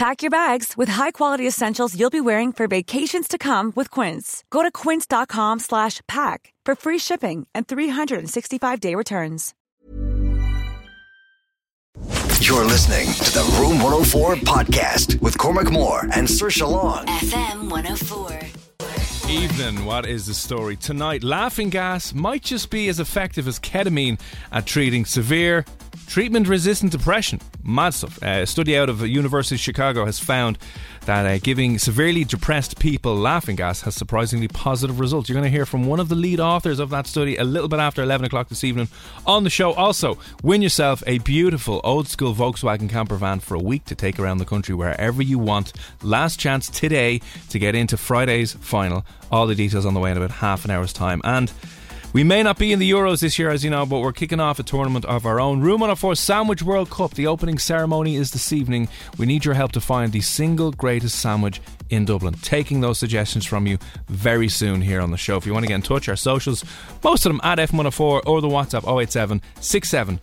Pack your bags with high-quality essentials you'll be wearing for vacations to come with Quince. Go to quince.com slash pack for free shipping and 365-day returns. You're listening to the Room 104 podcast with Cormac Moore and Saoirse Long. FM 104. Evening, what is the story? Tonight, laughing gas might just be as effective as ketamine at treating severe treatment resistant depression. Mad stuff. A study out of the University of Chicago has found that uh, giving severely depressed people laughing gas has surprisingly positive results. You're going to hear from one of the lead authors of that study a little bit after 11 o'clock this evening on the show. Also, win yourself a beautiful old school Volkswagen camper van for a week to take around the country wherever you want. Last chance today to get into Friday's final. All the details on the way in about half an hour's time. And we may not be in the Euros this year, as you know, but we're kicking off a tournament of our own. Room 104 Sandwich World Cup. The opening ceremony is this evening. We need your help to find the single greatest sandwich in Dublin. Taking those suggestions from you very soon here on the show. If you want to get in touch, our socials, most of them at F104 or the WhatsApp 087 67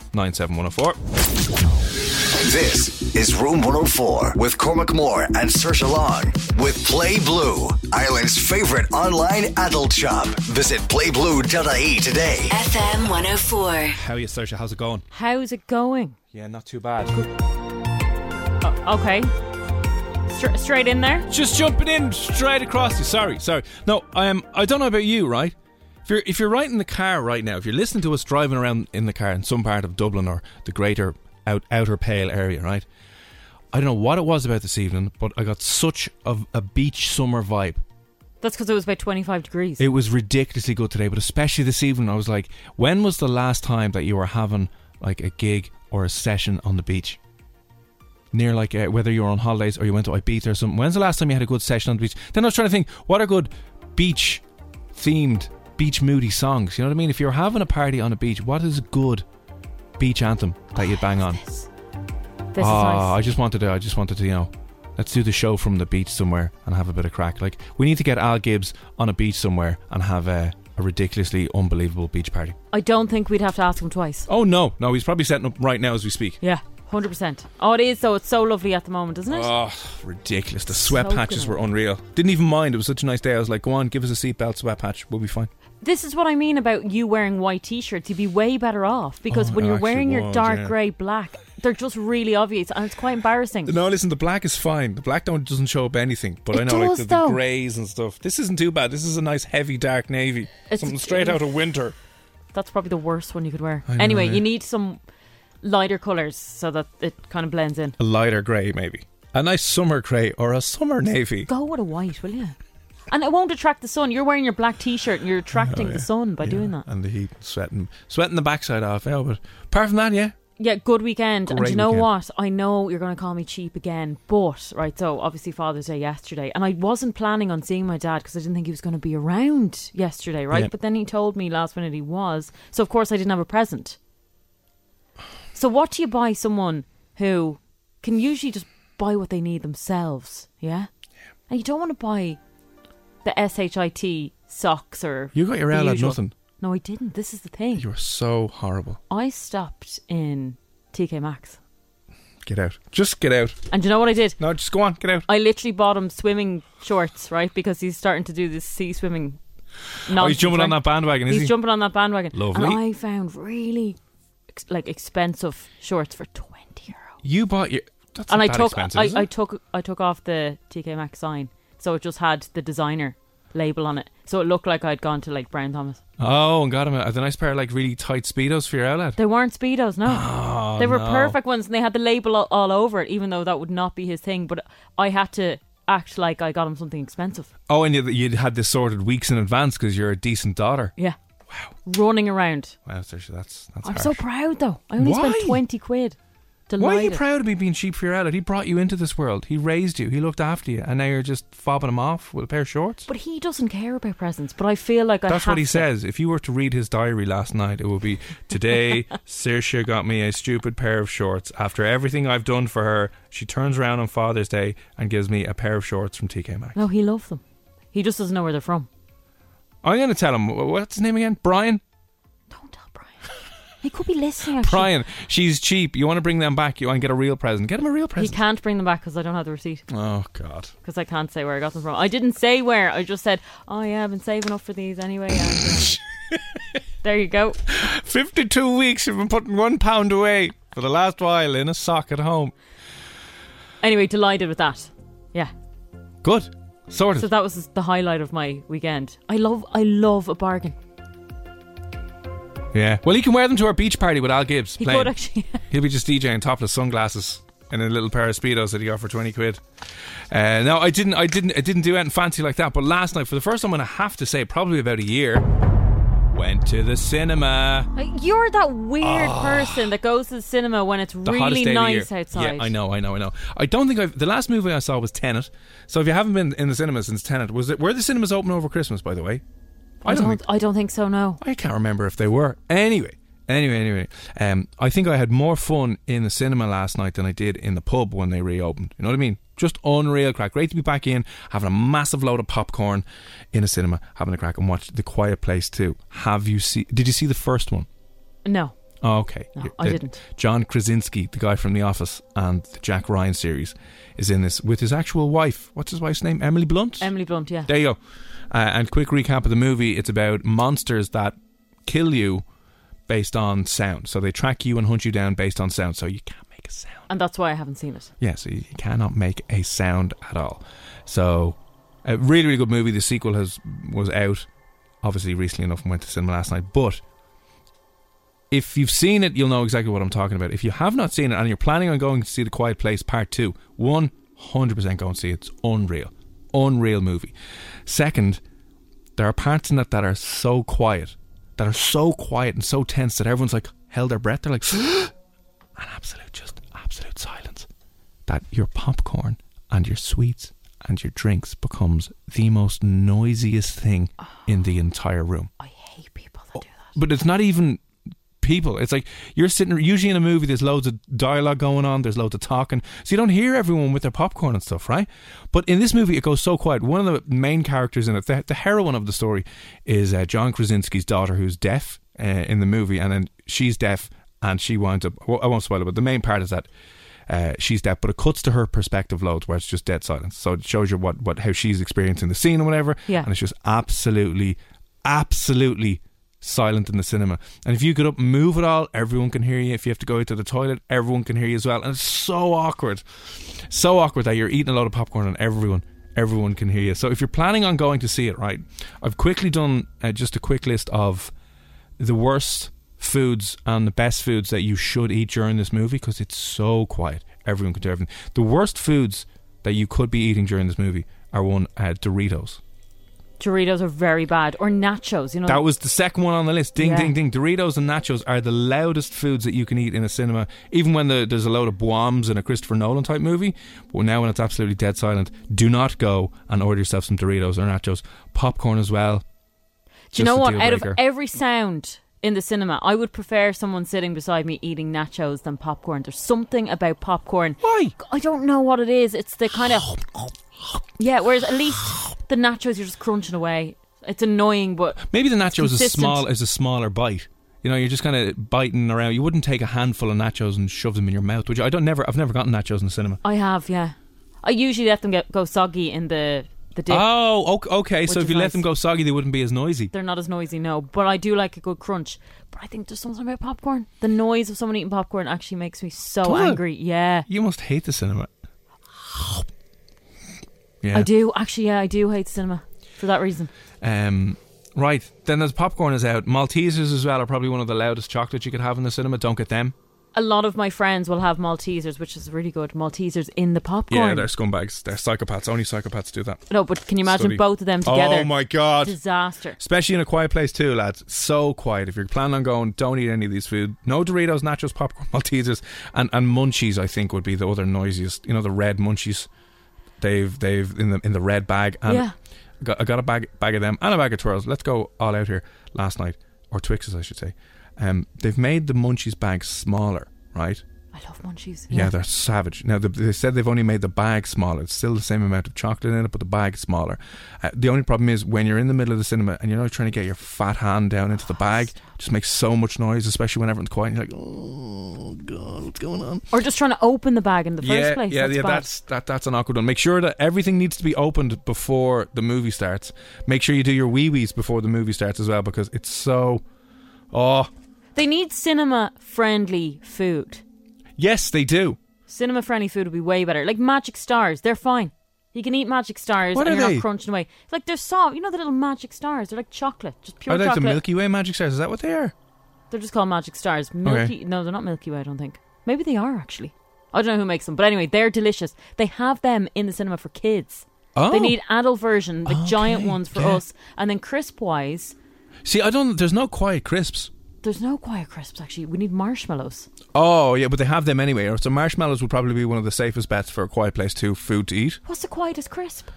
This is Room 104 with Cormac Moore and Saoirse Long with Play Blue, Ireland's favorite online adult shop. Visit playblue.ie today. FM 104. How are you, Saoirse? How's it going? How's it going? Yeah, not too bad. Oh, okay. Stra- straight in there. Just jumping in straight across you. Sorry, sorry. No, I am. I don't know about you, right? If you're if you're right in the car right now, if you're listening to us driving around in the car in some part of Dublin or the greater out, outer Pale area, right? I don't know what it was about this evening, but I got such a, a beach summer vibe. That's because it was about 25 degrees. It was ridiculously good today, but especially this evening, I was like, when was the last time that you were having like a gig or a session on the beach? Near like uh, whether you were on holidays or you went to Ibiza or something. When's the last time you had a good session on the beach? Then I was trying to think, what are good beach themed, beach moody songs? You know what I mean? If you're having a party on a beach, what is good beach anthem that you'd bang on? This oh, is ah, I just wanted to. I just wanted to. You know, let's do the show from the beach somewhere and have a bit of crack. Like we need to get Al Gibbs on a beach somewhere and have a, a ridiculously unbelievable beach party. I don't think we'd have to ask him twice. Oh no, no, he's probably setting up right now as we speak. Yeah, 100%. Oh, it is, though. It's so lovely at the moment, isn't it? Oh, ridiculous! The sweat Soaking patches were unreal. Didn't even mind. It was such a nice day. I was like, "Go on, give us a seatbelt, sweat patch. We'll be fine." This is what I mean about you wearing white t shirts. You'd be way better off because Oh, when you're wearing your dark yeah. grey black, they're just really obvious and it's quite embarrassing. No, listen, the black is fine. The black don't doesn't show up anything. But It I know like the, the greys and stuff. This isn't too bad. This is a nice heavy dark navy. It's- Something straight out of winter. That's probably the worst one you could wear. Know, anyway, yeah. you need some lighter colours so that it kind of blends in. A lighter grey, maybe. A nice summer grey or a summer navy. Go with a white, will you? And it won't attract the sun. You're wearing your black t-shirt and you're oh, attracting Oh, yeah. the sun by Yeah, doing that. And the heat, sweating, sweating the backside off. Yeah, but apart from that, yeah. Yeah, good weekend. and Great you know weekend. what? I know you're going to call me cheap again, but right. So obviously Father's Day yesterday, and I wasn't planning on seeing my dad because I didn't think he was going to be around yesterday, right? Yeah. But then he told me last minute he was, so of course I didn't have a present. So what do you buy someone who can usually just buy what they need themselves? Yeah, and you don't want to buy the shit socks or You got your L at usual. nothing. No, I didn't. This is the thing. You were so horrible. I stopped in TK Maxx. Get out. Just get out. And do you know what I did? No, just go on. Get out. I literally bought him swimming shorts, right? Because he's starting to do this sea swimming. Oh, he's jumping on that bandwagon, is He's he? jumping on that bandwagon. Lovely. And I found really ex- like expensive shorts for twenty euro. You bought your. That's and not I that took expensive, I, is it? I took I took off the TK Maxx sign, so it just had the designer label on it, so it looked like I'd gone to like Brown Thomas. Oh, and got him a, a nice pair of like really tight speedos for your outlet. They weren't speedos, no. Oh, they were no. perfect ones, and they had the label all, all over it, even though that would not be his thing. But I had to act like I got him something expensive. Oh, and you you'd had this sorted weeks in advance because you're a decent daughter. Yeah. Wow. Running around. Wow, that's that's that's. I'm harsh. so proud though. I only Why? spent twenty quid. Why are you proud of me being cheap for your outlet? He brought you into this world. He raised you. He looked after you, and now you're just fobbing him off with a pair of shorts. But he doesn't care about presents. But I feel like I That's what he to. says. If you were to read his diary last night, it would be today. Saoirse got me a stupid pair of shorts. After everything I've done for her, she turns around on Father's Day and gives me a pair of shorts from TK Maxx. No, he loves them. He just doesn't know where they're from. I'm going to tell him what's his name again. Brian. Don't tell Brian. He could be listening. Actually. Brian. She's cheap. You want to bring them back? You want to get a real present? Get him a real present. He can't bring them back because I don't have the receipt. Oh God. Because I can't say where I got them from. I didn't say where. I just said, "Oh yeah, I've been saving up for these anyway." And, uh, there you go. Fifty-two weeks. You've been putting one pound away for the last while in a sock at home. Anyway, delighted with that. Yeah. Good. Sorted. So that was the highlight of my weekend. I love, I love a bargain. Yeah. Well, he can wear them to our beach party with Al Gibbs. He playing. could actually. He'll be just DJing topless sunglasses and a little pair of speedos that he got for twenty quid. Uh, no, I didn't. I didn't. I didn't do anything fancy like that. But last night, for the first time, and I have to say, probably about a year, went to the cinema. Like, You're that weird person that goes to the cinema when it's. The hottest really day nice the year. outside. Yeah, I know, I know, I know. I don't think I've. The last movie I saw was Tenet. So if you haven't been in the cinema since Tenet, was it? Were the cinemas open over Christmas? By the way, I don't. think- I don't think so. No. I can't remember if they were. Anyway, anyway, anyway. Um, I think I had more fun in the cinema last night than I did in the pub when they reopened. You know what I mean? Just unreal crack. Great to be back in, having a massive load of popcorn in a cinema, having a crack and watch The Quiet Place too. Have you see? Did you see the first one? No. Oh, okay. No, You- I didn't. John Krasinski, the guy from The Office and the Jack Ryan series, is in this with his actual wife. What's his wife's name? Emily Blunt. Emily Blunt. Yeah. There you go. Uh, and quick recap of the movie: it's about monsters that kill you based on sound. So they track you and hunt you down based on sound. So you can't make a sound. And that's why I haven't seen it. Yeah, so you cannot make a sound at all. So a really, really good movie. The sequel has was out obviously recently enough and went to cinema last night. But if you've seen it, you'll know exactly what I'm talking about. If you have not seen it and you're planning on going to see The Quiet Place Part Two, one hundred percent go and see it. It's unreal, unreal movie. Second, there are parts in it that are so quiet, that are so quiet and so tense that everyone's like held their breath. They're like, an absolute, just absolute silence. That your popcorn and your sweets and your drinks becomes the most noisiest thing in the entire room. I hate people that oh, do that. But it's not even people. It's like you're sitting. Usually in a movie, there's loads of dialogue going on. There's loads of talking, so you don't hear everyone with their popcorn and stuff, right? But in this movie, it goes so quiet. One of the main characters in it, the, the heroine of the story, is uh, John Krasinski's daughter, who's deaf uh, in the movie, and then she's deaf, and she winds up. Well, I won't spoil it, but the main part is that. Uh, she's deaf, but it cuts to her perspective loads where it's just dead silence. So it shows you what, what how she's experiencing the scene or whatever. Yeah. And it's just absolutely, absolutely silent in the cinema. And if you get up move at all, everyone can hear you. If you have to go to the toilet, everyone can hear you as well. And it's so awkward. So awkward that you're eating a lot of popcorn and everyone everyone can hear you. So if you're planning on going to see it, right, I've quickly done uh, just a quick list of the worst foods and the best foods that you should eat during this movie because it's so quiet. Everyone can do everything. The worst foods that you could be eating during this movie are one uh, Doritos. Doritos are very bad, or nachos. You know, That was the second one on the list. Ding, Yeah. ding, ding. Doritos and nachos are the loudest foods that you can eat in a cinema. Even when the, there's a load of bombs in a Christopher Nolan type movie. But now when it's absolutely dead silent, do not go and order yourself some Doritos or nachos. Popcorn as well. Do you know what? Out of every sound in the cinema, I would prefer someone sitting beside me eating nachos than popcorn. There's something about popcorn. Why? I don't know what it is. It's the kind of yeah. Whereas at least the nachos, you're just crunching away. It's annoying, but Maybe the nachos is consistent. small is a smaller bite. You know, you're just kind of biting around. You wouldn't take a handful of nachos and shove them in your mouth, you? I don't never. I've never gotten nachos in the cinema. I have. Yeah, I usually let them get go soggy in the the dip. Oh, ok- okay. So if you let them go soggy, they wouldn't be as noisy. They're not as noisy, no. But I do like a good crunch. But I think there's something about popcorn. The noise of someone eating popcorn actually makes me so Does it? angry. Yeah. You must hate the cinema. Yeah. I do. Actually, yeah, I do hate cinema. for that reason. Um, right then, as popcorn is out, Maltesers as well are probably one of the loudest chocolates you could have in the cinema. Don't get them. A lot of my friends will have Maltesers, which is really good. Maltesers in the popcorn. Yeah, they're scumbags. They're psychopaths. Only psychopaths do that. no, but can you imagine Study. both of them together? Oh my god. Disaster. Especially in a quiet place too, lads. So quiet. If you're planning on going, don't eat any of these food. No Doritos, nachos, popcorn, Maltesers, and and munchies. I think would be the other noisiest. You know the red munchies. They've they've in the in the red bag. And Yeah. I got, I got a bag bag of them and a bag of twirls. Let's go all out here. Last night or Twixes, I should say. Um, they've made the munchies bag smaller, right? I love munchies. Yeah, they're savage. Now they, they said they've only made the bag smaller. It's still the same amount of chocolate in it, but the bag's smaller. Uh, the only problem is when you're in the middle of the cinema and you're not trying to get your fat hand down into the bag, just makes so much noise, especially when everyone's quiet. And you're like, oh god, what's going on? Or just trying to open the bag in the yeah, first place. yeah, that's yeah. bad. That's that. That's an awkward one. Make sure that everything needs to be opened before the movie starts. Make sure you do your wee wees before the movie starts as well, because it's so. Oh, They need cinema friendly food. yes, they do. Cinema friendly food would be way better. Like Magic Stars, they're fine. You can eat Magic Stars What and are you're they? not crunching away. Like they're soft. You know the little Magic Stars? They're like chocolate, just pure Are they like the. Milky Way Magic Stars? Is that what they are? They're just called Magic Stars. Milky? No, they're not Milky Way. I don't think. Maybe they are actually. I don't know who makes them, but anyway, they're delicious. They have them in the cinema for kids. Oh, They need adult version, the giant ones for yeah. us, and then crisp wise, See, I don't. There's no quiet crisps. There's no quiet crisps actually. We need marshmallows. Oh yeah, but they have them anyway. So marshmallows would probably be one of the safest bets for a quiet place too. Food to eat. What's the quietest crisp?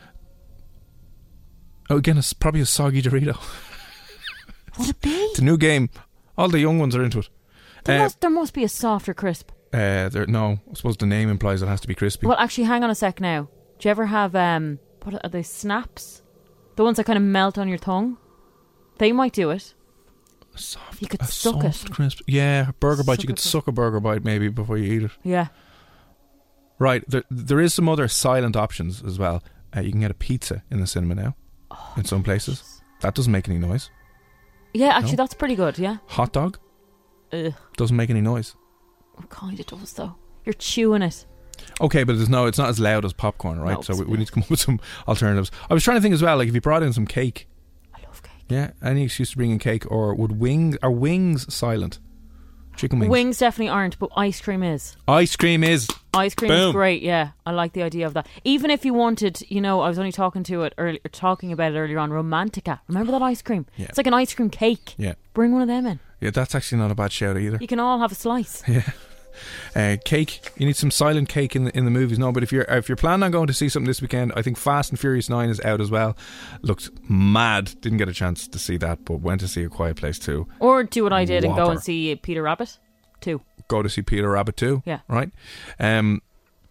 Oh, again, it's probably a soggy Dorito. Would it be? It's a new game. All the young ones are into it. There, Uh, must, there must be a softer crisp. uh, there, no, I suppose the name implies it has to be crispy. Well, actually, hang on a sec now. Do you ever have um, what are they? Snaps, the ones that kind of melt on your tongue. They might do it. Soft, You could suck soft it. crisp. Yeah, burger bite. Suck You could suck a burger bite maybe before you eat it. Yeah. Right. There, there is some other silent options as well. Uh, you can get a pizza in the cinema now. Oh, in some places, that doesn't make any noise. Yeah, actually, No? that's pretty good. Yeah. Hot dog Ugh, doesn't make any noise. kind of does though. You're chewing it. Okay, but there's no, it's not as loud as popcorn, right? No, so we, we need to come up with some alternatives. I was trying to think as well, like if you brought in some cake, I love cake. Yeah, any excuse to bring in cake, or would wings are wings silent? Chicken wings. Wings definitely aren't, but ice cream is. Ice cream is. Ice cream Boom. is great. Yeah, I like the idea of that. Even if you wanted, you know, I was only talking to it earlier, talking about it earlier on. Romantica. Remember that ice cream? Yeah. It's like an ice cream cake. Yeah, Bring one of them in. yeah, that's actually not a bad shout either. You can all have a slice. Uh, cake. You need some silent cake in the, in the movies. No, but if you're if you're planning on going to see something this weekend, I think Fast and Furious Nine is out as well. Looked mad. Didn't get a chance to see that, but went to see a Quiet Place too. Or do what I did and go and see Peter Rabbit. Two. Go to see Peter Rabbit too. Yeah. Right. Um,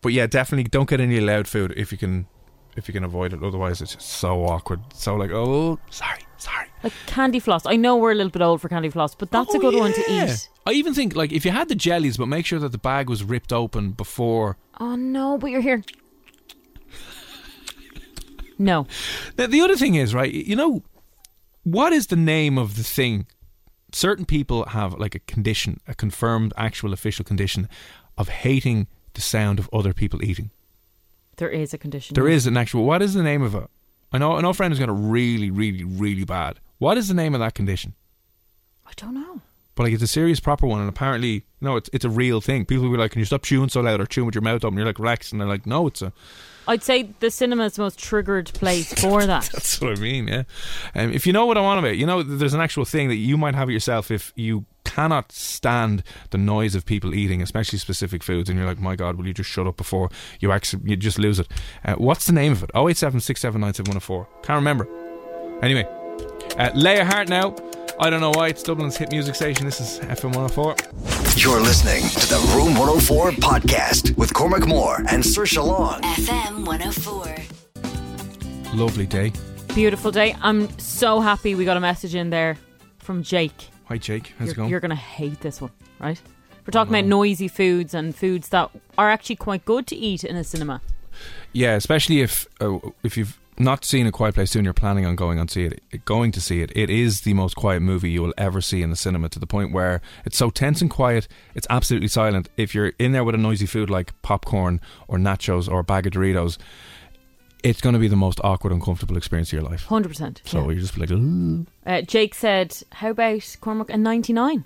but yeah, definitely don't get any loud food if you can if you can avoid it. Otherwise, it's just so awkward. So like, oh, sorry, sorry. Like candy floss. I know we're a little bit old for candy floss, but that's a Oh, good one to eat. I even think like if you had the jellies, but make sure that the bag was ripped open before. Oh no, but you're here. No. The, the other thing is right. You know, what is the name of the thing? Certain people have like a condition, a confirmed, actual, official condition of hating the sound of other people eating. There is a condition. There yeah. is an actual. What is the name of it? I know. I know. A friend who's got it really, really, really bad. What is the name of that condition? I don't know. But like, it's a serious, proper one, and apparently, no, it's it's a real thing. People will be like, "Can you stop chewing so loud or chewing with your mouth open?" You're like, "Relax," and they're like, "No, it's a." I'd say the cinema is the most triggered place for that. That's what I mean. Yeah. Um, if you know what I'm on about, you know, there's an actual thing that you might have it yourself if you cannot stand the noise of people eating, especially specific foods, and you're like, "My God, will you just shut up before you actually you just lose it?" Uh, what's the name of it? Oh eight seven six seven nine seven one zero four. Can't remember. Anyway, uh, lay a heart now. I don't know why it's Dublin's hit music station. This is FM 104. You're listening to the Room 104 podcast with Cormac Moore and Saoirse Long. FM 104. Lovely day. Beautiful day. I'm so happy we got a message in there from Jake. Hi Jake, how's you're, it going? You're going to hate this one, right? We're talking about noisy foods and foods that are actually quite good to eat in a cinema. Yeah, especially if uh, if you've not seen a Quiet Place 2 and you're planning on going on see it, going to see it, it is the most quiet movie you will ever see in the cinema to the point where it's so tense and quiet, it's absolutely silent. If you're in there with a noisy food like popcorn or nachos or a bag of Doritos, it's going to be the most awkward, uncomfortable experience of your life. Hundred percent. So you're just like. Uh, Jake said, "How about Cormac a 99?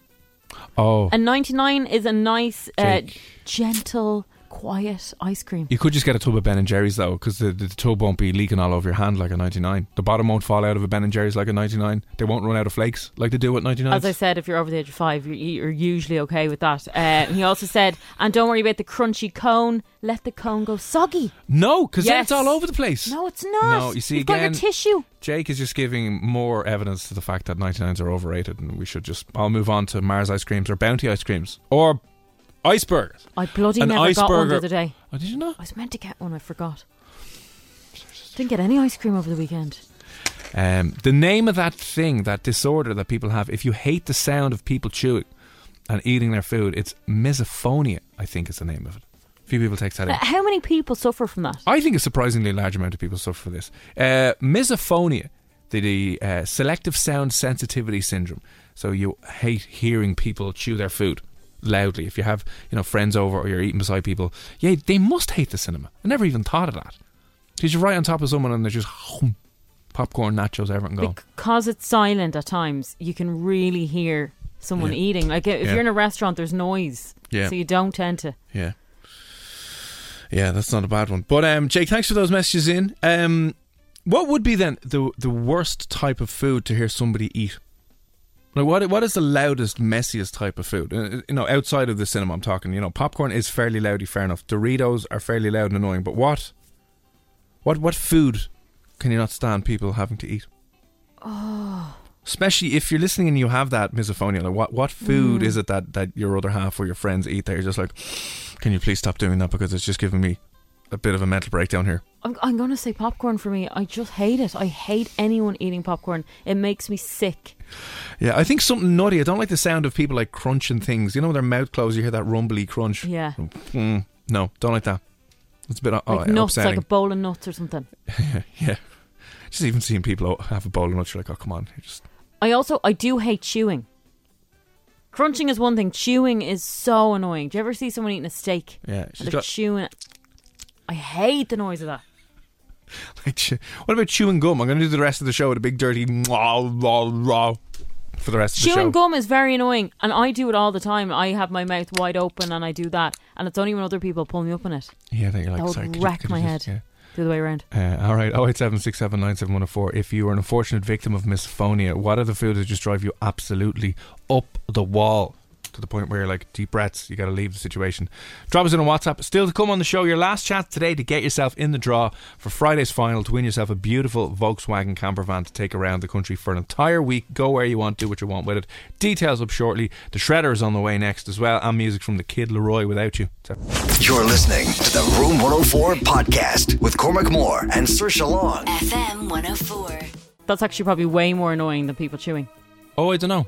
oh, A 99 is a nice, uh, gentle, quiet ice cream. you could just get a tub of Ben and Jerry's though, because the, the tub won't be leaking all over your hand like a 99. The bottom won't fall out of a Ben and Jerry's like a 99. They won't run out of flakes like they do at 99. As I said, if you're over the age of five, you're, you're usually okay with that. Uh, he also said, and don't worry about the crunchy cone. Let the cone go soggy. no, because then it's all over the place. No, it's not. No, you see, You've got your again- tissue. Jake is just giving more evidence to the fact that 99s are overrated, and we should just. I'll move on to Mars ice creams or Bounty ice creams or icebergs. I bloody An never got one the other day. Oh, did you not? I was meant to get one. I forgot. Didn't get any ice cream over the weekend. Um, the name of that thing, that disorder that people have, if you hate the sound of people chewing and eating their food, it's misophonia. I think is the name of it. A few people take that in. Uh, how many people suffer from that? I think a surprisingly large amount of people suffer from this. Uh, misophonia, the, the uh, selective sound sensitivity syndrome. So you hate hearing people chew their food loudly. If you have you know friends over or you're eating beside people, yeah, they must hate the cinema. I never even thought of that because you're right on top of someone and they're just hum, popcorn, nachos, everything going. Because it's silent at times, you can really hear someone Yeah. eating. Like if Yeah. you're in a restaurant, there's noise. Yeah. So you don't tend to. Yeah. Yeah, that's not a bad one. But um, Jake, thanks for those messages in. Um, what would be then the the worst type of food to hear somebody eat? Like what what is the loudest, messiest type of food? Uh, you know, outside of the cinema, I'm talking. You know, popcorn is fairly loudy, fair enough. Doritos are fairly loud and annoying. But what, what, what food can you not stand people having to eat? Oh. Especially if you're listening and you have that misophonia, like what what food is it that, that your other half or your friends eat that you're just like, can you please stop doing that because it's just giving me a bit of a mental breakdown here. I'm, I'm going to say popcorn for me. I just hate it. I hate anyone eating popcorn. It makes me sick. Yeah, I think something nutty. I don't like the sound of people like crunching things. You know, when their mouth closed, you hear that rumbly crunch. Yeah. Mm, no, don't like that. It's a bit oh, like nuts, upsetting. like a bowl of nuts or something. yeah, just even seeing people have a bowl of nuts, you're like, oh come on, you're just I also I do hate chewing. Crunching is one thing. Chewing is so annoying. Do you ever see someone eating a steak? yeah. and they're got, chewing it. I hate the noise of that. like, what about chewing gum? I'm going to do the rest of the show with a big dirty for the rest of the show. Chewing gum is very annoying, and I do it all the time. I have my mouth wide open and I do that, and it's only when other people pull me up on it. Yeah, then you're like, That would sorry, could you- wreck could my just- head. The other way around. Yeah. Uh, all right, 08767971004. If you are an unfortunate victim of misophonia, what are the foods that just drive you absolutely up the wall to the point where you're like, deep breaths, you got to leave the situation? Drop us in on WhatsApp. Still to come on the show, your last chance today to get yourself in the draw for Friday's final to win yourself a beautiful Volkswagen camper van to take around the country for an entire week. Go where you want, do what you want with it. Details up shortly. The Shredder is on the way next as well, and music from the Kid LAROI without you. So- You're listening to the Room 104 podcast with Cormac Moore and Saoirse Long. FM 104. That's actually probably way more annoying than people chewing. Oh, I don't know.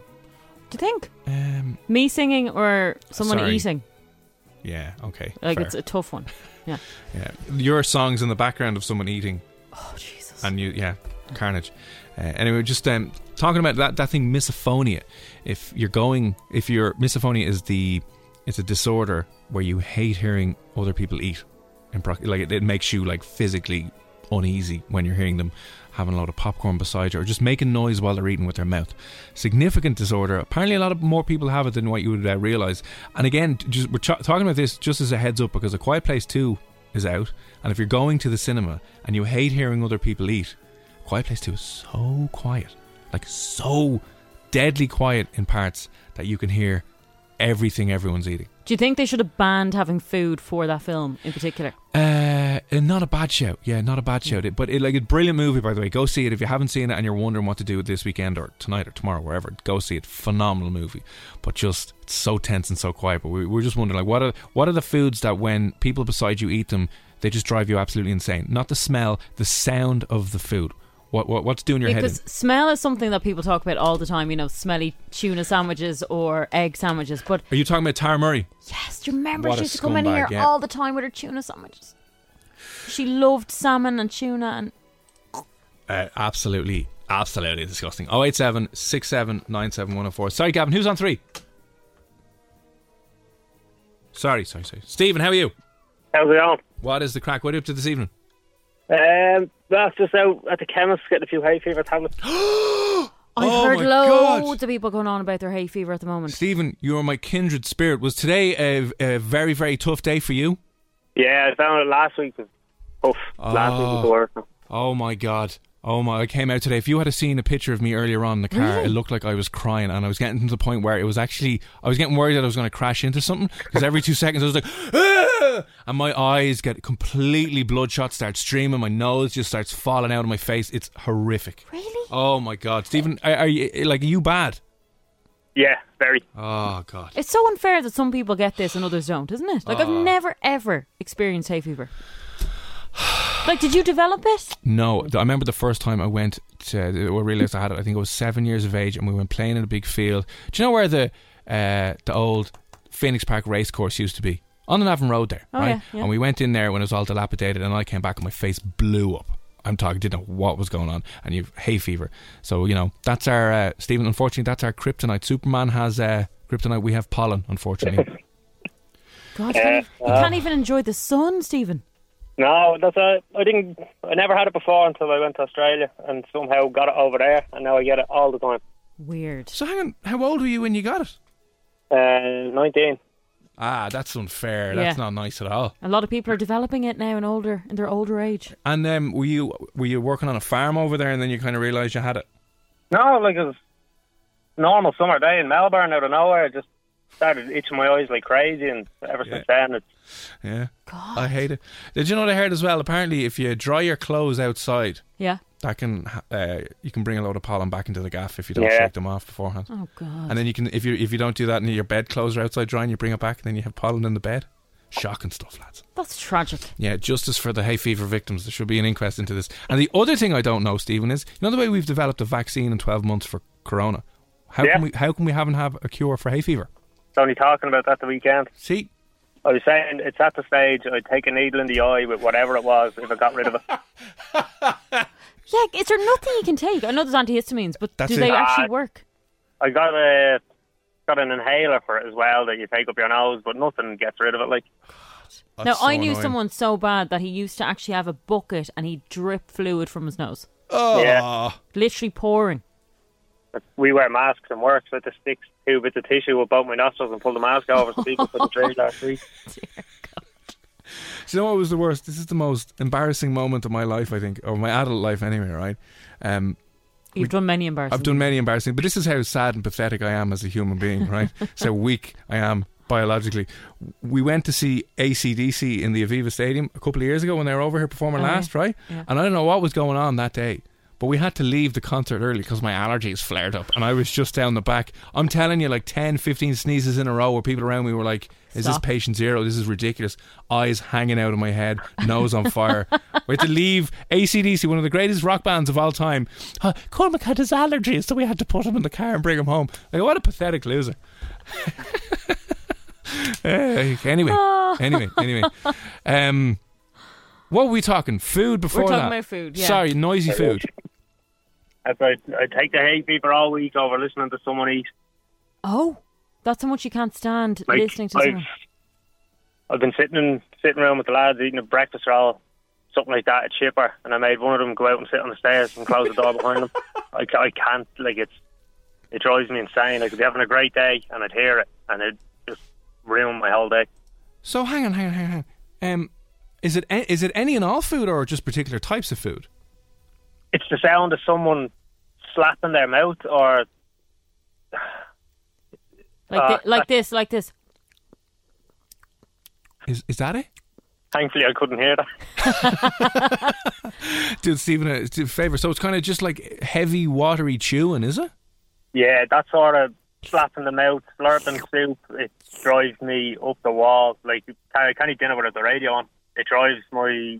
Do you think? Um, Me singing or someone Sorry. eating? yeah, okay. Like fair. it's a tough one. Yeah. Yeah, your songs in the background of someone eating, Oh Jesus. and you, yeah, carnage. Uh, anyway, just um, talking about that that thing, misophonia. If you're going, if your misophonia is the, it's a disorder where you hate hearing other people eat, in proc- like it, it makes you like physically uneasy when you're hearing them having a lot of popcorn beside you or just making noise while they're eating with their mouth. Significant disorder. Apparently, a lot of more people have it than what you would uh, realize. And again, just we're ch- talking about this just as a heads up because A Quiet Place Two is out, and if you're going to the cinema and you hate hearing other people eat, Quiet Place Two is so quiet, like so deadly quiet in parts that you can hear everything everyone's eating. Do you think they should have banned having food for that film in particular? Uh, uh, not a bad show. Yeah, not a bad show. It, but it, like a brilliant movie, by the way. Go see it if you haven't seen it and you're wondering what to do this weekend or tonight or tomorrow, wherever. Go see it. Phenomenal movie, but just it's so tense and so quiet. But we, we're just wondering, like, what are what are the foods that when people beside you eat them, they just drive you absolutely insane? Not the smell, the sound of the food. What, what what's doing your head? Because smell is something that people talk about all the time. You know, smelly tuna sandwiches or egg sandwiches. But Are you talking about Tara Murray? yes, do you remember What she used to come in here yeah. all the time with her tuna sandwiches? She loved salmon and tuna and Uh, absolutely, absolutely disgusting. 087 6797104. Sorry, Gavin, who's on three? Sorry, sorry, sorry. Stephen, how are you? How's it going? What is the crack? What are you up to this evening? Um, that's just out at the chemist getting a few hay fever tablets. I've Oh heard my God. loads of people going on about their hay fever at the moment. Stephen, you are my kindred spirit. Was today a, a very, very tough day for you? yeah, I found it last week was tough. Last week was the worst. Oh my god. Oh my! I came out today. If you had seen a picture of me earlier on in the car, Really? it looked like I was crying, and I was getting to the point where it was actually I was getting worried that I was going to crash into something because every two seconds I was like, "Ah!" and my eyes get completely bloodshot, start streaming, my nose just starts falling out of my face. It's horrific. Really? Oh my god, Stephen, are, are you like are you bad? Yeah, very. Oh god. It's so unfair that some people get this and others don't, isn't it? Like, I've Ah. never, ever experienced hay fever. like, did you develop it? No, I remember the first time I went to, I realised I had it. I think I was seven years of age, and we went playing in a big field. Do you know where the uh, the old Phoenix Park racecourse used to be? On the Navan Road there, Oh, right? yeah, yeah. And we went in there when it was all dilapidated, and I came back and my face blew up. I'm talking, didn't know what was going on, and you've hay fever. So you know that's our uh, Stephen. Unfortunately, that's our kryptonite. Superman has uh, kryptonite. We have pollen. Unfortunately, God, you can't, you can't even enjoy the sun, Stephen. No, that's a. I didn't. I never had it before until I went to Australia and somehow got it over there, and now I get it all the time. Weird. so hang on. How old were you when you got it? Uh, nineteen. Ah, that's unfair. That's not nice at all. A lot of people are developing it now in older, in their older age. And um, were you were you working on a farm over there, and then you kind of realised you had it? No, like it was normal summer day in Melbourne out of nowhere. Just started itching my eyes like crazy, and ever since then, it's Yeah. God. I hate it. Did you know what I heard as well? Apparently, if you dry your clothes outside, Yeah. that can uh, you can bring a load of pollen back into the gaff if you don't Yeah. shake them off beforehand. Oh, God. And then you can if you if you don't do that and your bed clothes are outside drying, you bring it back, and then you have pollen in the bed. Shocking stuff, lads. That's tragic. Yeah, justice for the hay fever victims. There should be an inquest into this. And the other thing I don't know, Stephen, is you know the way we've developed a vaccine in twelve months for corona. How Yeah. can we how can we haven't have a cure for hay fever? Only talking about that the weekend. See, I was saying it's at the stage I'd take a needle in the eye with whatever it was if I got rid of it. Yeah, is there nothing you can take? I know there's antihistamines, but That's do it. they actually work? I got a got an inhaler for it as well that you take up your nose, but nothing gets rid of it. Like now, so I knew annoying. someone so bad that he used to actually have a bucket and he'd drip fluid from his nose. Oh, Yeah. Literally pouring. We wear masks and work, so I had to stick two bits of tissue above my nostrils and pull the mask over so people couldn't breathe last week. Do you know what was the worst? This is the most embarrassing moment of my life, I think, or my adult life anyway, right? Um, You've done many embarrassing. I've done many embarrassing, but this is how sad and pathetic I am as a human being, right? so weak I am biologically. We went to see ACDC in the Aviva Stadium a couple of years ago when they were over here performing Oh, yeah. last, right? Yeah. And I don't know what was going on that day. But we had to leave the concert early because my allergies flared up and I was just down the back. I'm telling you, like 10, 15 sneezes in a row where people around me were like, Is this patient zero? This is ridiculous. Eyes hanging out of my head, nose on fire. we had to leave ACDC, one of the greatest rock bands of all time. Uh, Cormac had his allergies, so we had to put him in the car and bring him home. Like, what a pathetic loser. Eh, anyway, anyway, anyway. Um, what were we talking? Food before talking that? about food, yeah. Sorry, noisy food. That's I I take the hay fever all week over listening to someone eat. Oh, that's how much you can't stand Like, listening to I've, someone. I've been sitting in, sitting around with the lads eating a breakfast roll, something like that at Chipper, and I made one of them go out and sit on the stairs and close the door behind them. I, I can't like it's it drives me insane. I could be having a great day and I'd hear it and it just ruin my whole day. So hang on, hang on, hang on. Um, is it a- is it any and all food or just particular types of food? It's the sound of someone slapping their mouth or Like, uh, thi- like this, like this. Is is that it? thankfully I couldn't hear that. Do Stephen a do a favor? So it's kind of just like heavy, watery chewing, is it? Yeah, that sort of slapping the mouth, slurping soup, it drives me up the wall. Like I can't eat dinner without the radio on. It drives my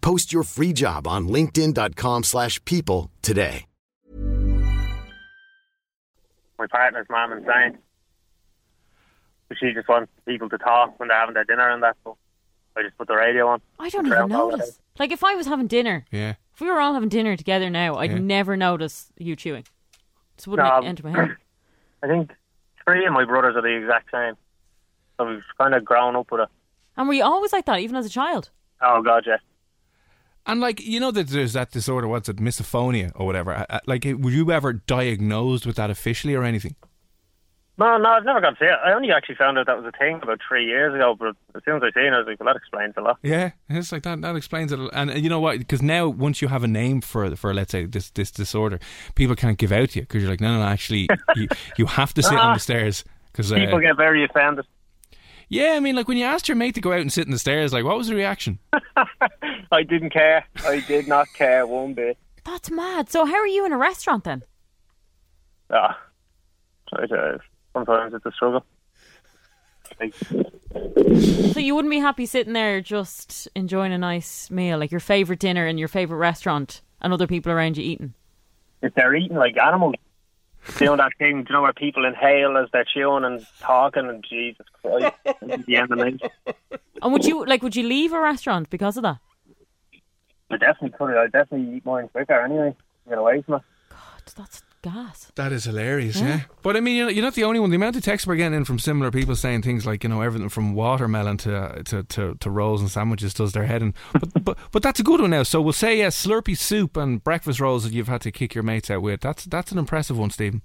Post your free job on linkedin.com slash people today. My partner's mum and saying she just wants people to talk when they're having their dinner and that. So I just put the radio on. I don't even notice. Like if I was having dinner, Yeah. if we were all having dinner together now, I'd Yeah. never notice you chewing. Just wouldn't No, enter my head. I think three of my brothers are the exact same. So we've kind of grown up with it. And were you always like that, even as a child? Oh God, yeah. And like you know that there's that disorder, what's it, misophonia or whatever. Uh, uh, Like, were you ever diagnosed with that officially or anything? No, no, I've never got to see it. I only actually found out that was a thing about three years ago. But as soon as I seen it, I was like, well, that explains a lot. Yeah, it's like that. That explains it. And uh, you know what? Because now, once you have a name for for let's say this this disorder, people can't give out to you because you're like, no, no, actually, you you have to sit on the stairs because People get very offended. Yeah, I mean, like when you asked your mate to go out and sit in the stairs, like, what was the reaction? I didn't care. I did not care one bit. That's mad. So how are you in a restaurant then? Ah, try. Sometimes it's a struggle. Like, So you wouldn't be happy sitting there just enjoying a nice meal, like your favourite dinner in your favourite restaurant, and other people around you eating. if they're eating like animals, doing that thing, do you know, where people inhale as they're chewing and talking, and Jesus Christ, the end of me. And would you like? Would you leave a restaurant because of that? I definitely could. I definitely eat mine quicker anyway. Get away from it. God, that's gas. That is hilarious, yeah. But I mean, you're, you're not the only one. The amount of texts we're getting in from similar people saying things like, you know, everything from watermelon to to, to, to rolls and sandwiches does their head in. But, but but that's a good one now. So we'll say, yeah, Slurpee soup and breakfast rolls that you've had to kick your mates out with. That's that's an impressive one, Stephen.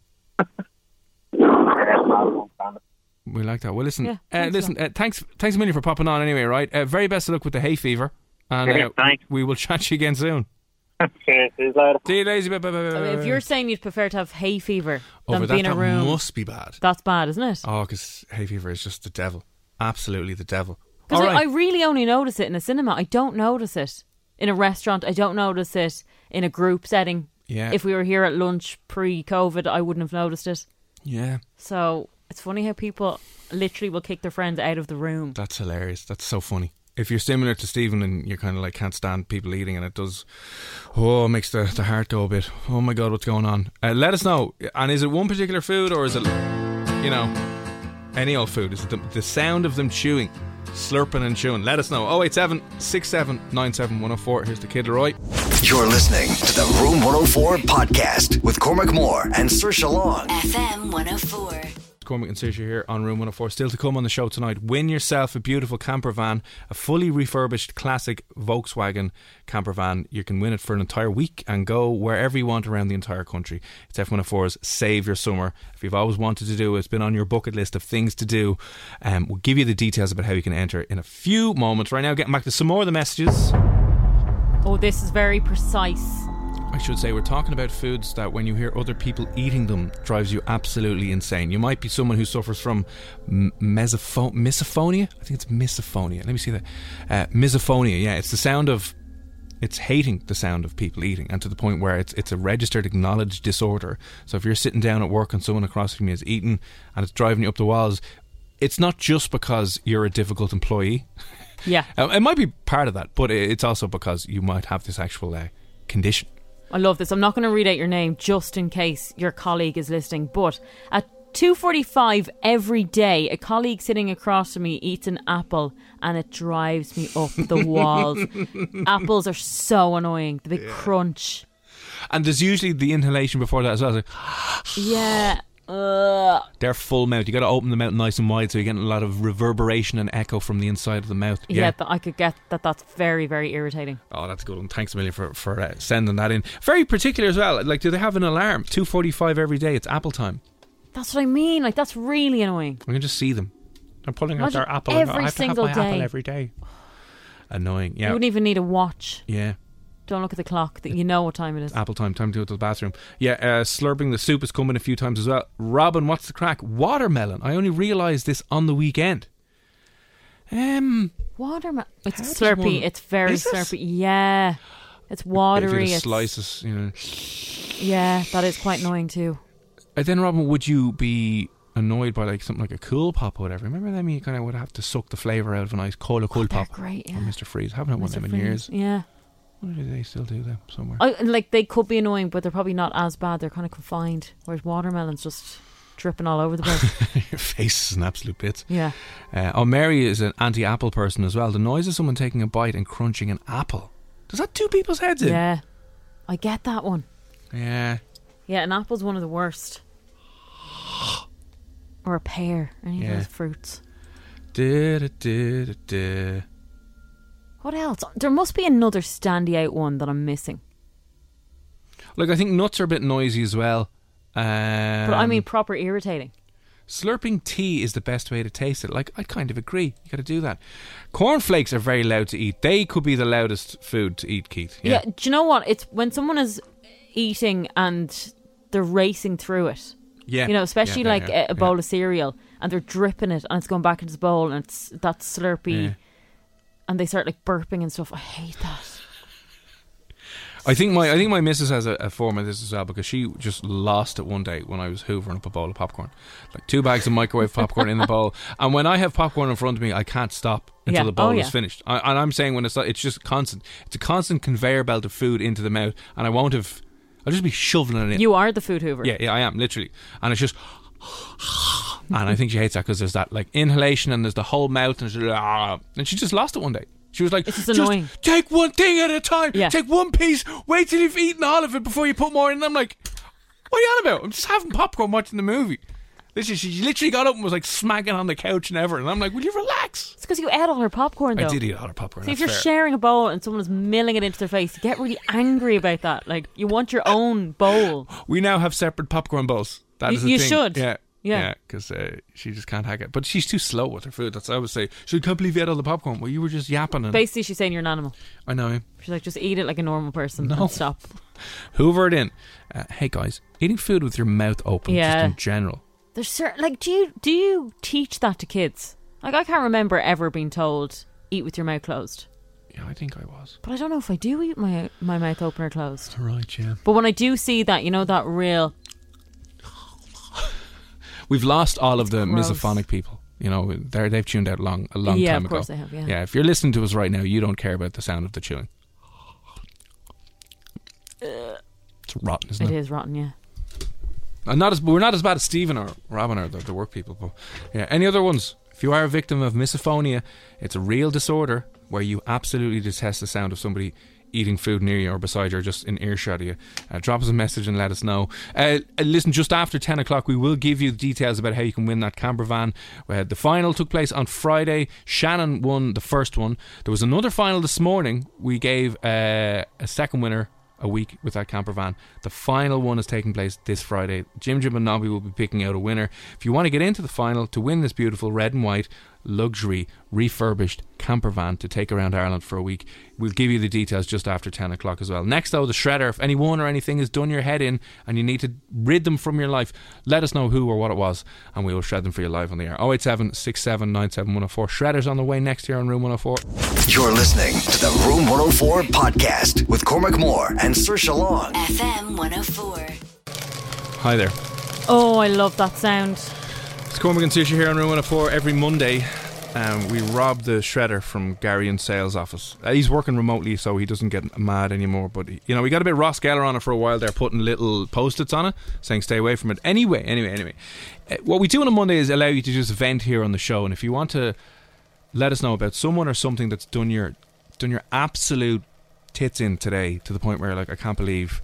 We like that. Well, listen, Yeah, uh, thanks, listen. Uh, thanks, thanks a million for popping on. Anyway, right. Uh, very best of luck with the hay fever, and uh, we will chat to you again soon. Okay, see you later. See you, lazy. Bye, bye, bye, bye, I mean, if you're saying you'd prefer to have hay fever oh, than over be in a that room, must be bad. that's bad, isn't it? Oh, because hay fever is just the devil. Absolutely the devil. Because All I. I really only notice it in a cinema. I don't notice it in a restaurant. I don't notice it in a group setting. Yeah. If we were here at lunch pre-COVID, I wouldn't have noticed it. yeah, So it's funny how people literally will kick their friends out of the room. that's hilarious. That's so funny. If you're similar to Stephen and you're kind of like can't stand people eating, and it does, oh, it makes the, the heart go a bit. Oh my god, what's going on? Uh, let us know. And is it one particular food or is it, you know, any old food? Is it the, the sound of them chewing, slurping and chewing? Let us know. 087 67 97 104. Here's the Kid LAROI. You're listening to the Room 104 podcast with Cormac Moore and Saoirse Long. FM 104. Cormac and Saoirse here on Room 104. Still to come on the show tonight. Win yourself a beautiful camper van, a fully refurbished classic Volkswagen camper van. You can win it for an entire week and go wherever you want around the entire country. It's F104's Save Your Summer. If you've always wanted to do it, it's been on your bucket list of things to do. Um, we'll give you the details about how you can enter in a few moments. Right now, getting back to some more of the messages. Oh, this is very precise. I should say, we're talking about foods that when you hear other people eating them drives you absolutely insane. You might be someone who suffers from mesopho- misophonia. I think it's misophonia. Let me see that. Uh, misophonia, yeah. It's the sound of it's hating the sound of people eating, and to the point where it's it's a registered, acknowledged disorder. So if you're sitting down at work and someone across from you is eating and it's driving you up the walls, it's not just because you're a difficult employee. Yeah. Uh, it might be part of that, but it's also because you might have this actual uh, condition. I love this. I'm not going to read out your name just in case your colleague is listening, but at 2:45 every day, a colleague sitting across from me eats an apple and it drives me up the walls. Apples are so annoying. The big crunch. And there's usually the inhalation before that as well. Like, Yeah. Ugh. they're full mouth. You got to open the mouth nice and wide so you're getting a lot of reverberation and echo from the inside of the mouth. Yeah, but I could get that. That's very, very irritating. Oh, that's a good one. Thanks a million for for uh, sending that in. Very particular as well. Like, do they have an alarm? Two forty-five every day. It's Apple time. That's what I mean. Like that's really annoying. I can just see them. They're pulling out their apple. and every I have single to have my apple day. every day. Annoying. Yeah. You wouldn't even need a watch. Yeah. Don't look at the clock. That you know what time it is. Apple time. Time to go to the bathroom. Yeah. Uh, slurping the soup is coming a few times as well. Robin, what's the crack? Watermelon. I only realised this on the weekend. Um. Watermelon. It's slurpy. one- It's very it? slurpy. Yeah. It's watery. It's, slices, you know. yeah, that is quite annoying too. And then, Robin, would you be annoyed by like something like a cool pop or whatever? Remember them? You kind of would have to suck the flavour out of a nice cola cool Oh, pop. great, yeah. Or Mr. Freeze. haven't had one of them in years. Yeah. Wonder do they still do them somewhere? I, like they could be annoying, but they're probably not as bad. They're kind of confined. Whereas watermelons just dripping all over the place. Your face is an absolute bit. yeah. Uh, oh, Mary is an anti-apple person as well. The noise of someone taking a bite and crunching an apple. Does that do people's heads in? Yeah. I get that one. Yeah. Yeah, an apple's one of the worst. Or a pear, any Yeah. of those fruits. Da, da, da, da, da. What else? There must be another standy out one that I'm missing. Like I think nuts are a bit noisy as well. Um, But I mean, proper irritating. slurping tea is the best way to taste it. Like I kind of agree. You got to do that. Cornflakes are very loud to eat. They could be the loudest food to eat, Keith. Yeah. do you know what? It's when someone is eating and they're racing through it. Yeah. You know, especially Yeah, yeah, like yeah, a, a bowl of cereal and they're dripping it and it's going back into the bowl and it's that slurpy Yeah. And they start like burping and stuff. I hate that. I think my I think my missus has a, a form of this as well because she just lost it one day when I was hoovering up a bowl of popcorn, like two bags of microwave popcorn in the bowl. And when I have popcorn in front of me, I can't stop until Yeah. the oh, bowl Oh, is yeah. finished. I, and I'm saying when it's it's just constant. It's a constant conveyor belt of food into the mouth, and I won't have. I'll just be shoveling it in. You are the food hoover. Yeah, yeah, I am literally, and it's just. And I think she hates that because there's that like inhalation and there's the whole mouth and, she's, "Ah," and she just lost it one day. She was like, It's just annoying. take one thing at a time. Yeah. Take one piece. Wait till you've eaten all of it before you put more in. And I'm like, what are you on about? I'm just having popcorn watching the movie. Literally, she literally got up and was like smacking on the couch and ever. And I'm like, will you relax? It's because you ate all her popcorn though. I did eat all her popcorn. See, if you're fair. sharing a bowl and someone is milling it into their face, you get really angry about that. Like, you want your own bowl. we now have separate popcorn bowls. That You- is you thing. should. Yeah. Yeah. because uh, she just can't hack it. But she's too slow with her food. That's what I would say. She can't believe you had all the popcorn. Well, you were just yapping. And Basically, she's saying you're an animal. I know. She's like, just eat it like a normal person No. and stop. Hoover it in. Uh, hey guys, eating food with your mouth open, Yeah. just in general. There's certain, like, do you do you teach that to kids? Like, I can't remember ever being told eat with your mouth closed. Yeah, I think I was. But I don't know if I do eat my my mouth open or closed. Right, yeah. But when I do see that, you know, that real We've lost all of the gross. misophonic people. You know, they're, they've tuned out long a long Yeah, time of course ago. they have, yeah. yeah, if you're listening to us right now, you don't care about the sound of the chewing. It's rotten, isn't it it? is rotten, yeah. And not as we're not as bad as Stephen or Robin or the, the work people. But yeah, any other ones? If you are a victim of misophonia, it's a real disorder where you absolutely detest the sound of somebody eating food near you or beside you or just in earshot of you. Uh, drop us a message and let us know. Uh, uh, listen, just after 10 o'clock, we will give you the details about how you can win that camper van. Uh, the final took place on Friday. Shannon won the first one. There was another final this morning. We gave uh, a second winner a week with that camper van. The final one is taking place this Friday. Jim Jim and Nobby will be picking out a winner. If you want to get into the final to win this beautiful red and white luxury refurbished camper van to take around Ireland for a week. We'll give you the details just after 10 o'clock as well. Next, though, the shredder. If anyone or anything has done your head in and you need to rid them from your life, let us know who or what it was and we will shred them for you live on the air. 087 6797104. Shredder's on the way next year on Room 104. You're listening to the Room 104 podcast with Cormac Moore and Saoirse Long. FM 104. Hi there. Oh, I love that sound. It's Cormac and Saoirse here on Room 104 every Monday. Um, we rob the shredder from Gary in sales office. Uh, he's working remotely, so he doesn't get mad anymore. But you know, we got a bit Ross Geller on it for a while. There, putting little post-its on it, saying "Stay away from it." Anyway, anyway, anyway. Uh, what we do on a Monday is allow you to just vent here on the show, and if you want to let us know about someone or something that's done your done your absolute tits in today to the point where like I can't believe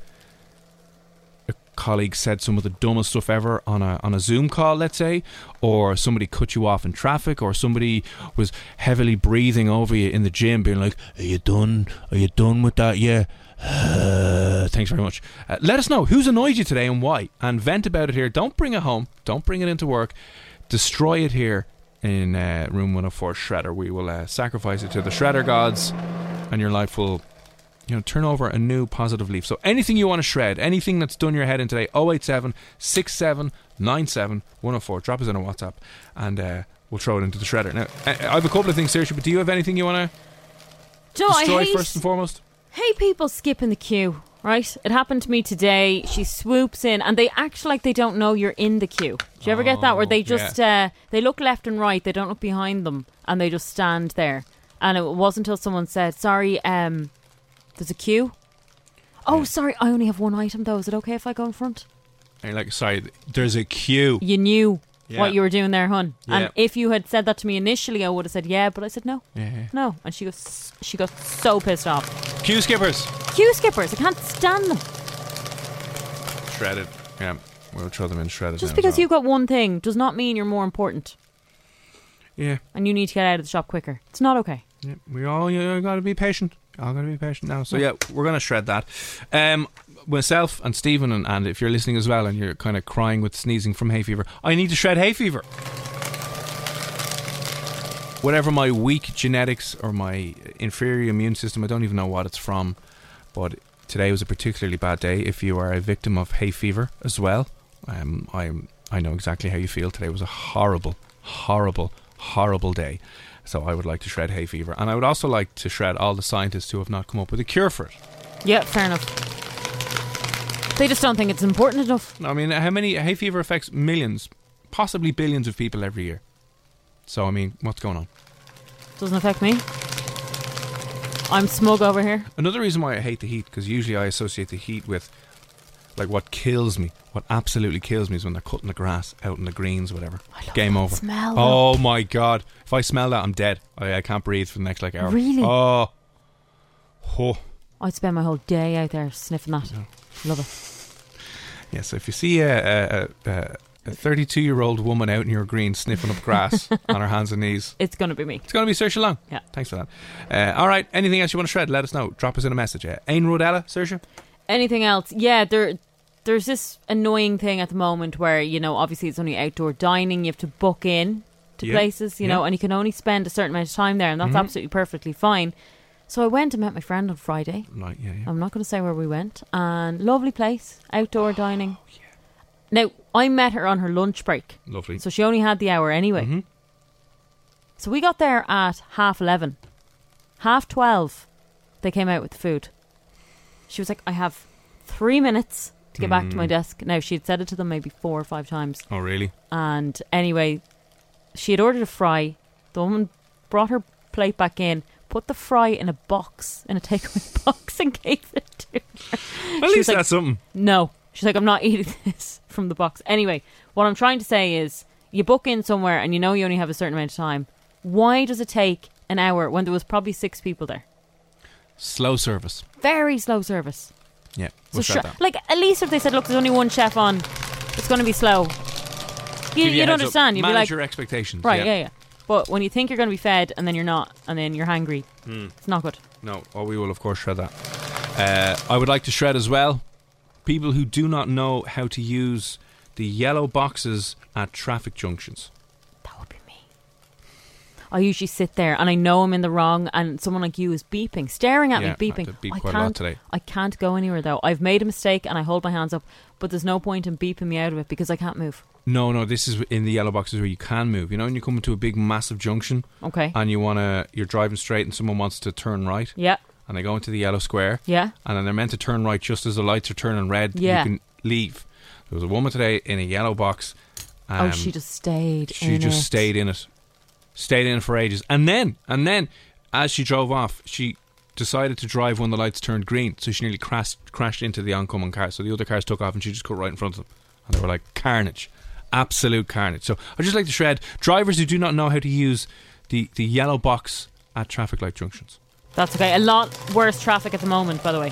colleague said some of the dumbest stuff ever on a on a Zoom call, let's say, or somebody cut you off in traffic, or somebody was heavily breathing over you in the gym, being like, "Are you done? Are you done with that? Yeah." Thanks very much. Uh, let us know who's annoyed you today and why, and vent about it here. Don't bring it home. Don't bring it into work. Destroy it here in uh, room 104 Shredder. We will uh, sacrifice it to the Shredder gods, and your life will you know, turn over a new positive leaf. So anything you want to shred, anything that's done your head in today, 087 6797 104. Drop us in a WhatsApp and uh, we'll throw it into the shredder. Now, I have a couple of things, Saoirse, but do you have anything you want to Do destroy I hate, first and foremost? Hey, people skipping the queue, right? It happened to me today. She swoops in and they act like they don't know you're in the queue. Do you ever get that? Where they Oh, just, uh, they look left and right, they don't look behind them, and they just stand there. And it wasn't until someone said, sorry, um, there's a queue. Oh, sorry, I only have one item though. Is it okay if I go in front? And you're like, sorry, there's a queue. You knew Yeah. what you were doing there, hun. Yeah. And if you had said that to me initially, I would have said yeah, but I said no, Yeah. no. And she goes, she got so pissed off. Queue skippers. Queue skippers, I can't stand them. Shredded. Yeah, we'll throw them in shredded. Just because well. you've got one thing does not mean you're more important, Yeah, and you need to get out of the shop quicker. It's not okay. yeah, we all you got to be patient. All gonna be patient now. So yeah, we're gonna shred that. Um, myself and Stephen, and, and if you're listening as well, and you're kind of crying with sneezing from hay fever, I need to shred hay fever. Whatever my weak genetics or my inferior immune system, I don't even know what it's from, but today was a particularly bad day. If you are a victim of hay fever as well, um, I I know exactly how you feel. Today was a horrible, horrible, horrible day. So I would like to shred hay fever, and I would also like to shred all the scientists who have not come up with a cure for it. Yeah, fair enough. They just don't think it's important enough. I mean, how many hay fever affects millions, possibly billions of people every year. So I mean, what's going on? Doesn't affect me. I'm smug over here. Another reason why I hate the heat, because usually I associate the heat with, like, what kills me. What absolutely kills me is when they're cutting the grass out in the greens, or whatever. Game over. smell, oh my god! If I smell that, I'm dead. I, I can't breathe for the next like hour. Really? Oh. Oh. I'd spend my whole day out there sniffing that. Love it. Yeah. So if you see a a, a, a 32 year old woman out in your green sniffing up grass on her hands and knees, It's gonna be me. It's going to be Saoirse Long. Yeah. Thanks for that. Uh, all right. Anything else you want to shred? Let us know. Drop us in a message. Uh, Ain Rodella, Saoirse? Anything else? Yeah, there. There's this annoying thing at the moment where you know, obviously it's only outdoor dining. You have to book in to Yeah. places, you know, and you can only spend a certain amount of time there, and that's Mhm. absolutely perfectly fine. So I went and met my friend on Friday. Right, yeah, yeah. I'm not going to say where we went. And lovely place, outdoor dining. Oh, Now I met her on her lunch break, Lovely. so she only had the hour anyway. Mhm. So we got there at half eleven, half twelve. They came out with the food. She was like, "I have three minutes to get back to my Mm. desk." Now she had said it to them maybe four or five times. Oh, really? And anyway, she had ordered a fry. The woman brought her plate back in, put the fry in a box, in a takeaway box, and gave it to her. At She least like, that's something. No. She's like, I'm not eating this from the box. Anyway, what I'm trying to say is you book in somewhere and you know you only have a certain amount of time. Why does it take an hour when there was probably six people there? Slow service. Very slow service. Yeah. So We'll shred sure, that. like at least if they said, look, there's only one chef on, it's going to be slow. You, Give you you'd understand. You'd be Manage like, your expectations. right, yeah. yeah, But when you think you're going to be fed and then you're not, and then you're hungry, Hmm. it's not good. No, oh, we will, of course, shred that. Uh, I would like to shred as well people who do not know how to use the yellow boxes at traffic junctions. That would be me. I usually sit there and I know I'm in the wrong, and someone like you is beeping, staring at Yeah, me, beeping. to beep I quite a lot can't. I can't go anywhere though. I've made a mistake and I hold my hands up, but there's no point in beeping me out of it because I can't move. No, no, this is in the yellow boxes where you can move. You know, when you come into a big, massive junction Okay. and you want to, you're driving straight and someone wants to turn right, yeah. and they go into the yellow square, Yeah. and then they're meant to turn right just as the lights are turning red. Yeah. You can leave. There was a woman today in a yellow box. Um, oh, she just stayed. she just it. stayed in it, stayed in for ages, and then, and then, as she drove off, she decided to drive when the lights turned green, so she nearly crashed crashed into the oncoming car. So the other cars took off, and she just cut right in front of them, and they were like carnage, absolute carnage. So I just like to shred drivers who do not know how to use the the yellow box at traffic light junctions. That's okay. A lot worse traffic at the moment, by the way.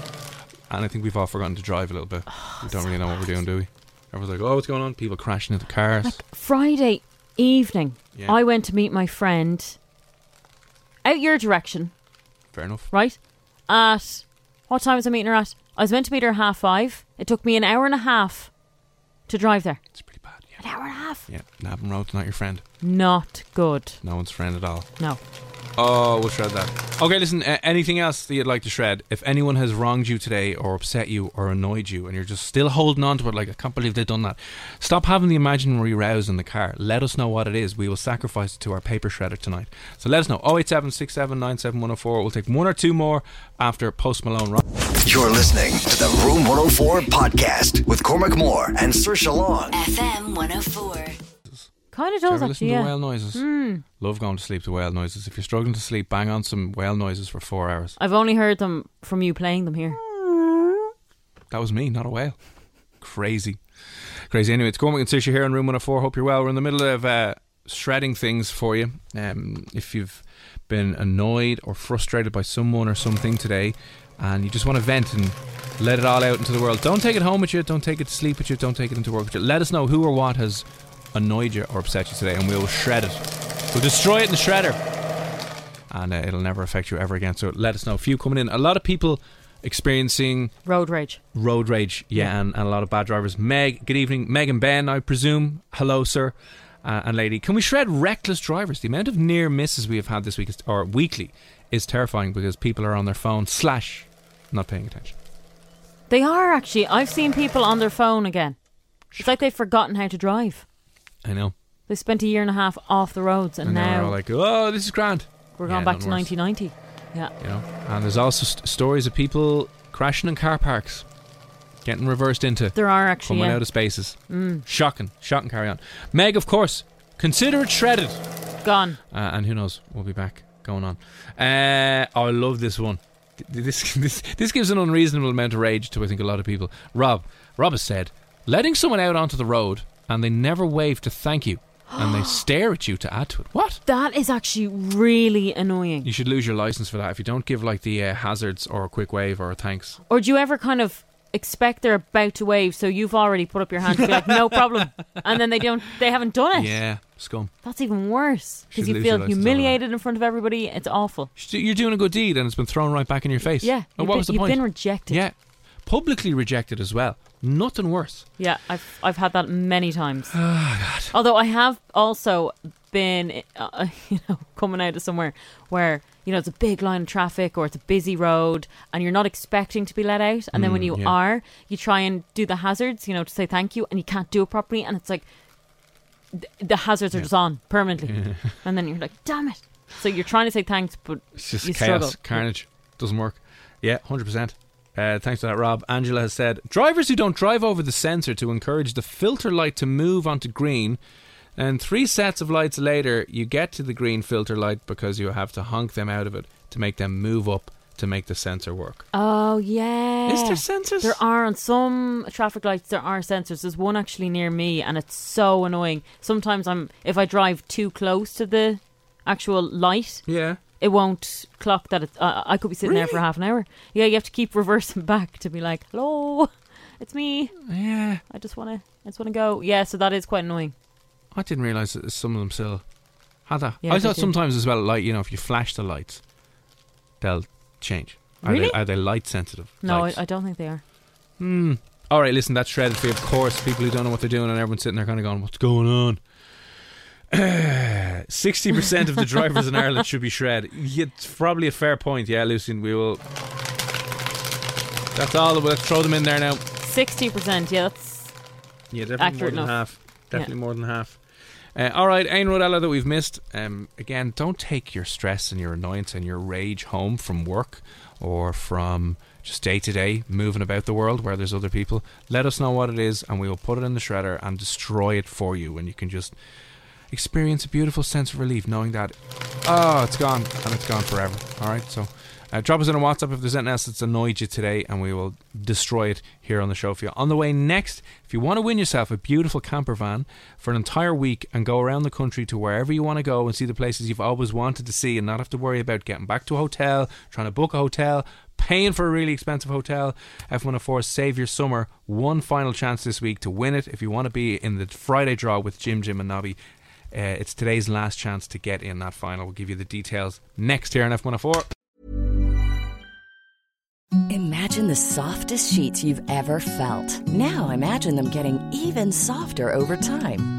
And I think we've all forgotten to drive a little bit. we don't oh, really know what we're doing, do we? Everyone's like, "Oh, what's going on?" People crashing into cars. Like Friday evening, Yeah. I went to meet my friend out your direction, Fair enough. right? At what time was I meeting her at? I was meant to meet her at half five. It took me an hour and a half to drive there. It's pretty bad. Yeah. An hour and a half. Yeah. Navan Road's not your friend. Not good. No one's friend at all. No. Oh, we'll shred that. Okay, listen, uh, anything else that you'd like to shred? If anyone has wronged you today or upset you or annoyed you and you're just still holding on to it, like, I can't believe they've done that, stop having the imaginary rows in the car. Let us know what it is. We will sacrifice it to our paper shredder tonight. So let us know. 087 We'll take one or two more after Post Malone. Rock. You're listening to the Room 104 podcast with Cormac Moore and Saoirse Long. FM 104. Kind of does listen actually. to whale noises? Hmm. Love going to sleep to whale noises. If you're struggling to sleep, bang on some whale noises for four hours. I've only heard them from you playing them here. That was me, not a whale. Crazy. Crazy. Anyway, it's Cormac and Saoirse here in room 104. Hope you're well. We're in the middle of uh, shredding things for you. Um, if you've been annoyed or frustrated by someone or something today and you just want to vent and let it all out into the world, don't take it home with you. Don't take it to sleep with you. Don't take it into work with you. Let us know who or what has annoyed you or upset you today and we'll shred it. We'll destroy it in the shredder and uh, it'll never affect you ever again. So let us know. A few coming in. A lot of people experiencing Road rage. road rage, yeah, and, and a lot of bad drivers. Meg, good evening. Meg and Ben, I presume. Hello, sir uh, and lady. Can we shred reckless drivers? The amount of near misses we have had this week is, or weekly is terrifying because people are on their phone slash not paying attention. They are actually. I've seen people on their phone again. It's like they've forgotten how to drive. I know. They spent a year and a half off the roads, and, And, now we're all like, oh, this is grand. we're Yeah, going back to worse. 1990. Yeah. You know, and there's also st- stories of people crashing in car parks, getting reversed into, There are actually. coming Yeah. Mm. out of spaces. Shocking, shocking. Carry on, Meg. Of course, consider it shredded. Gone. Uh, and who knows? We'll be back going on. Uh, oh, I love this one. This, this this gives an unreasonable amount of rage to I think a lot of people. Rob, Rob has said, letting someone out onto the road and they never wave to thank you, and they stare at you to add to it. What? That is actually really annoying. You should lose your license for that if you don't give like the uh, hazards or a quick wave or a thanks. Or do you ever kind of expect they're about to wave, so you've already put up your hand to be like, no problem, and then they don't, they haven't done it. Yeah, scum. That's even worse because you feel your license over that. humiliated in front of everybody. It's awful. You're doing a good deed and it's been thrown right back in your face. Yeah. And you've what been, was the you've point? been rejected. yeah, publicly rejected as well. Nothing worse. Yeah, I've I've had that many times. Oh, Although I have also been, uh, you know, coming out of somewhere where you know it's a big line of traffic or it's a busy road, and you're not expecting to be let out, and then when Mm, you yeah. are, you try and do the hazards, you know, to say thank you, and you can't do it properly, and it's like th- the hazards are just on permanently, and then you're like, damn it. So you're trying to say thanks, but It's just chaos, struggle. carnage. Doesn't work. Yeah, hundred percent. Uh, thanks for that, Rob. Angela has said drivers who don't drive over the sensor to encourage the filter light to move onto green, and three sets of lights later, you get to the green filter light because you have to honk them out of it to make them move up to make the sensor work. Oh yeah. Is there sensors? There are on some traffic lights. There are sensors. There's one actually near me, and it's so annoying. Sometimes I'm if I drive too close to the actual light, Yeah. It won't clock that. It's, uh, I could be sitting there for half an hour. Yeah, you have to keep reversing back to be like, "Hello, it's me. Yeah. I just want to. I just want to go." Yeah, so that is quite annoying. I didn't realise that some of them still had that. Yeah, I thought sometimes as well, like you know, if you flash the lights, they'll change. Are Really? they are they light sensitive? No, I. I don't think they are. Hmm. All right, listen, that's shredded for you. Of course, people who don't know what they're doing, and everyone's sitting there kind of going, "What's going on?" Sixty percent of the drivers in Ireland should be shred. It's probably a fair point. Yeah, Lucian, we will. That's all. We'll throw them in there now. Sixty percent. Yeah, that's Yeah, definitely more than enough. half. Definitely more than half. Uh, all right, Ain Rodella that we've missed. Um, again, don't take your stress and your annoyance and your rage home from work or from just day to day moving about the world where there's other people. Let us know what it is, and we will put it in the shredder and destroy it for you. And you can just experience a beautiful sense of relief knowing that, oh, it's gone and it's gone forever. All right, so uh, drop us in a WhatsApp if there's anything else that's annoyed you today, and we will destroy it here on the show for you. On the way next, if you want to win yourself a beautiful camper van for an entire week and go around the country to wherever you want to go and see the places you've always wanted to see and not have to worry about getting back to a hotel, trying to book a hotel, paying for a really expensive hotel, F104 Save Your Summer. One final chance this week to win it if you want to be in the Friday draw with Jim, Jim, and Nobby. Uh, it's today's last chance to get in that final. We'll give you the details next here on F104. Imagine the softest sheets you've ever felt. Now imagine them getting even softer over time.